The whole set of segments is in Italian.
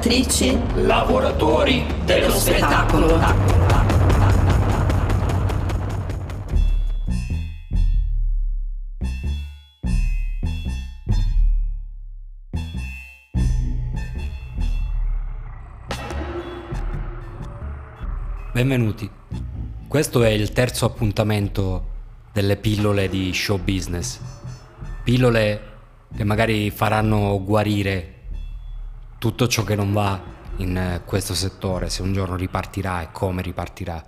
lavoratrici, lavoratori dello spettacolo. Benvenuti. Questo è il terzo appuntamento delle pillole di show business. Pillole che magari faranno guarire tutto ciò che non va in eh, questo settore, se un giorno ripartirà e come ripartirà.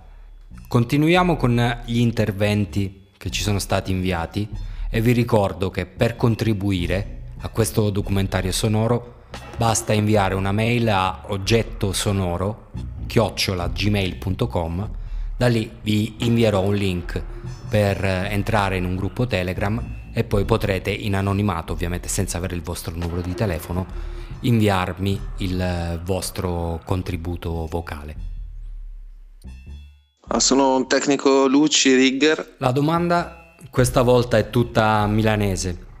Continuiamo con gli interventi che ci sono stati inviati e vi ricordo che per contribuire a questo documentario sonoro basta inviare una mail a oggetto chiocciolagmail.com da lì vi invierò un link per eh, entrare in un gruppo Telegram e poi potrete in anonimato, ovviamente senza avere il vostro numero di telefono, inviarmi il vostro contributo vocale. Ah, sono un tecnico luci rigger. La domanda questa volta è tutta milanese.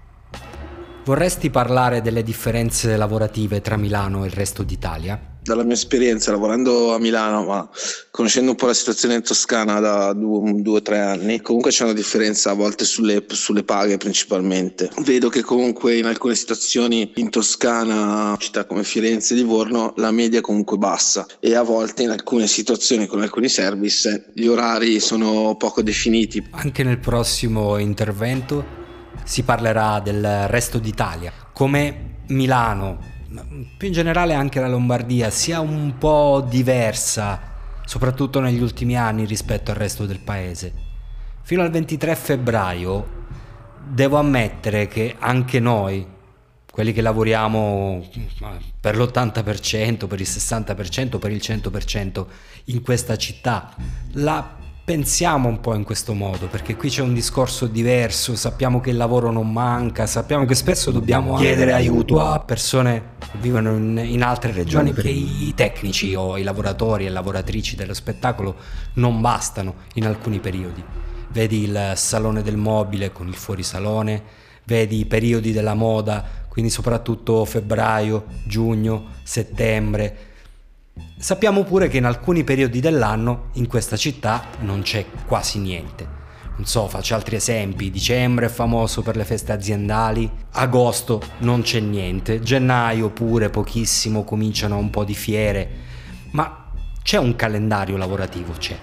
Vorresti parlare delle differenze lavorative tra Milano e il resto d'Italia? Dalla mia esperienza lavorando a Milano, ma conoscendo un po' la situazione in Toscana da due o tre anni, comunque c'è una differenza a volte sulle, sulle, paghe principalmente. Vedo che comunque in alcune situazioni in Toscana, città come Firenze e Livorno, la media è comunque bassa e a volte in alcune situazioni con alcuni service gli orari sono poco definiti. Anche nel prossimo intervento si parlerà del resto d'Italia, come Milano più in generale anche la Lombardia sia un po' diversa, soprattutto negli ultimi anni rispetto al resto del paese. Fino al 23 febbraio devo ammettere che anche noi, quelli che lavoriamo per l'80%, per il 60%, per il 100% in questa città, la pensiamo un po' in questo modo, perché qui c'è un discorso diverso, sappiamo che il lavoro non manca, sappiamo che spesso dobbiamo chiedere aiuto a persone vivono in, in altre regioni, perché i tecnici o i lavoratori e lavoratrici dello spettacolo non bastano in alcuni periodi. Vedi il salone del mobile con il fuorisalone, vedi i periodi della moda, quindi soprattutto febbraio, giugno, settembre, Sappiamo pure che in alcuni periodi dell'anno in questa città non c'è quasi niente. Non so, faccio altri esempi. Dicembre è famoso per le feste aziendali, agosto non c'è niente, gennaio pure pochissimo, cominciano un po' di fiere, ma c'è un calendario lavorativo, c'è.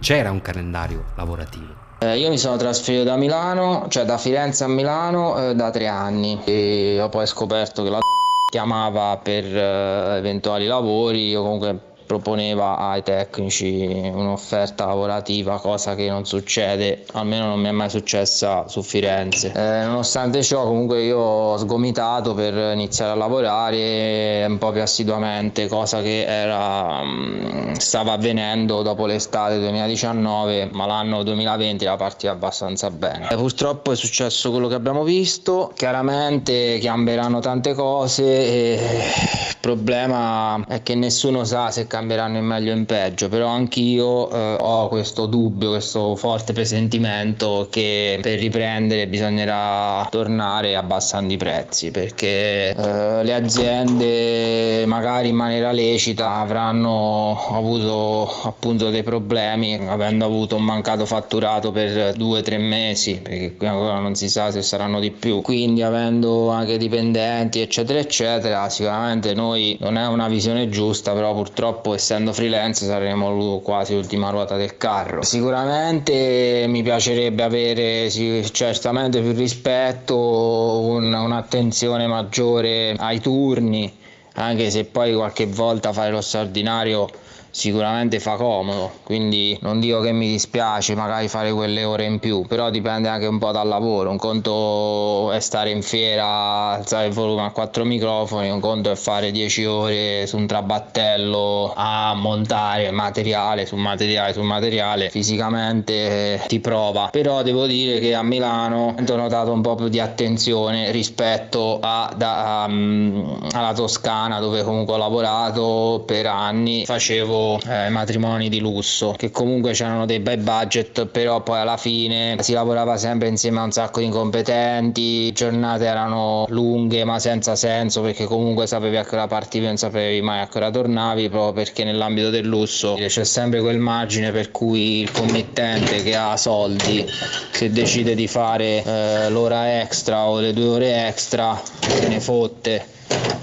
C'era un calendario lavorativo. Eh, io mi sono trasferito da Milano, cioè da Firenze a Milano eh, da tre anni e ho poi scoperto che la chiamava per uh, eventuali lavori o comunque proponeva ai tecnici un'offerta lavorativa, cosa che non succede, almeno non mi è mai successa su Firenze. Eh, nonostante ciò, comunque io ho sgomitato per iniziare a lavorare un po' più assiduamente, cosa che era, mm, stava avvenendo dopo l'estate 2019, ma l'anno 2020 la partita abbastanza bene. Eh, purtroppo è successo quello che abbiamo visto, chiaramente cambieranno tante cose e problema è che nessuno sa se cambieranno in meglio o in peggio, però anch'io eh, ho questo dubbio, questo forte presentimento che per riprendere bisognerà tornare abbassando i prezzi perché eh, le aziende magari in maniera lecita avranno avuto appunto dei problemi avendo avuto un mancato fatturato per due o tre mesi perché qui ancora non si sa se saranno di più. Quindi avendo anche dipendenti eccetera eccetera sicuramente noi non è una visione giusta però purtroppo essendo freelance saremo quasi l'ultima ruota del carro. Sicuramente mi piacerebbe avere certamente più rispetto, un, un'attenzione maggiore ai turni, anche se poi qualche volta fare lo straordinario sicuramente fa comodo, quindi non dico che mi dispiace magari fare quelle ore in più, però dipende anche un po' dal lavoro, un conto è stare in fiera, alzare il volume a quattro microfoni, un conto è fare 10 ore su un trabattello a montare materiale su materiale su materiale, fisicamente ti prova, però devo dire che a Milano ho notato un po' più di attenzione rispetto a, da, um, alla Toscana dove comunque ho lavorato per anni, facevo eh, matrimoni di lusso, che comunque c'erano dei bei budget, però poi alla fine si lavorava sempre insieme a un sacco di incompetenti, giornate erano lunghe ma senza senso perché comunque sapevi a che ora partivi, non sapevi mai a che ora tornavi, proprio perché nell'ambito del lusso c'è sempre quel margine per cui il committente che ha soldi, se decide di fare eh, l'ora extra o le due ore extra, se ne fotte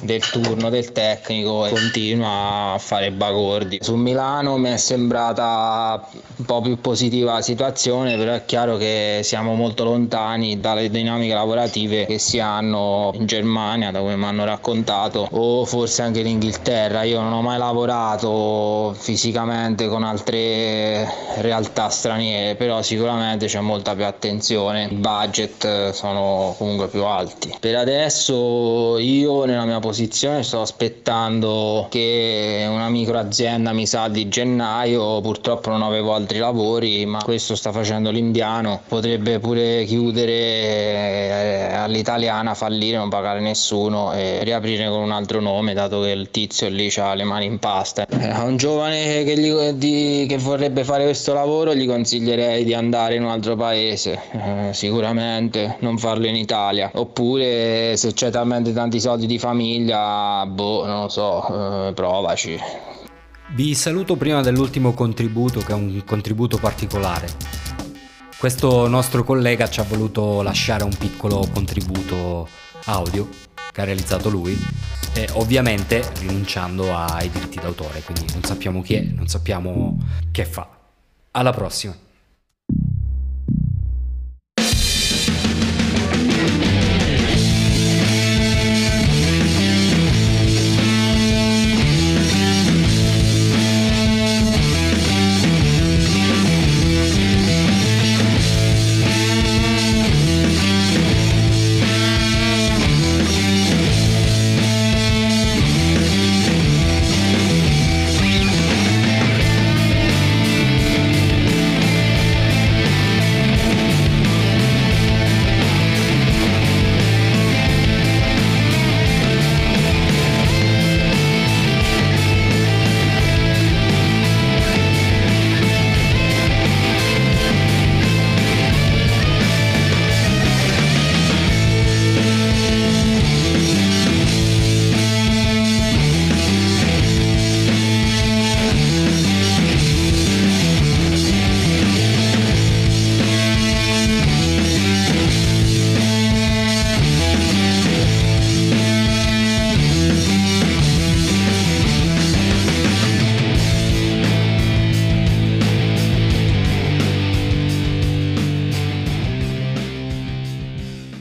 del turno del tecnico e continua a fare bagordi. Su Milano mi è sembrata un po' più positiva la situazione, però è chiaro che siamo molto lontani dalle dinamiche lavorative che si hanno in Germania, da come mi hanno raccontato, o forse anche in Inghilterra. Io non ho mai lavorato fisicamente con altre realtà straniere, però sicuramente c'è molta più attenzione, i budget sono comunque più alti. Per adesso io nella mia posizione sto aspettando che una micro azienda mi sa di gennaio purtroppo non avevo altri lavori ma questo sta facendo l'indiano. Potrebbe pure chiudere eh, all'italiana fallire non pagare nessuno e riaprire con un altro nome dato che il tizio lì ha le mani in pasta. Eh, a un giovane che, gli, di, che vorrebbe fare questo lavoro gli consiglierei di andare in un altro paese eh, sicuramente non farlo in Italia. Oppure se c'è talmente tanti soldi di famiglia, boh, non lo so, eh, provaci. Vi saluto prima dell'ultimo contributo, che è un contributo particolare. Questo nostro collega ci ha voluto lasciare un piccolo contributo audio che ha realizzato lui, e ovviamente rinunciando ai diritti d'autore, quindi non sappiamo chi è, non sappiamo che fa. Alla prossima!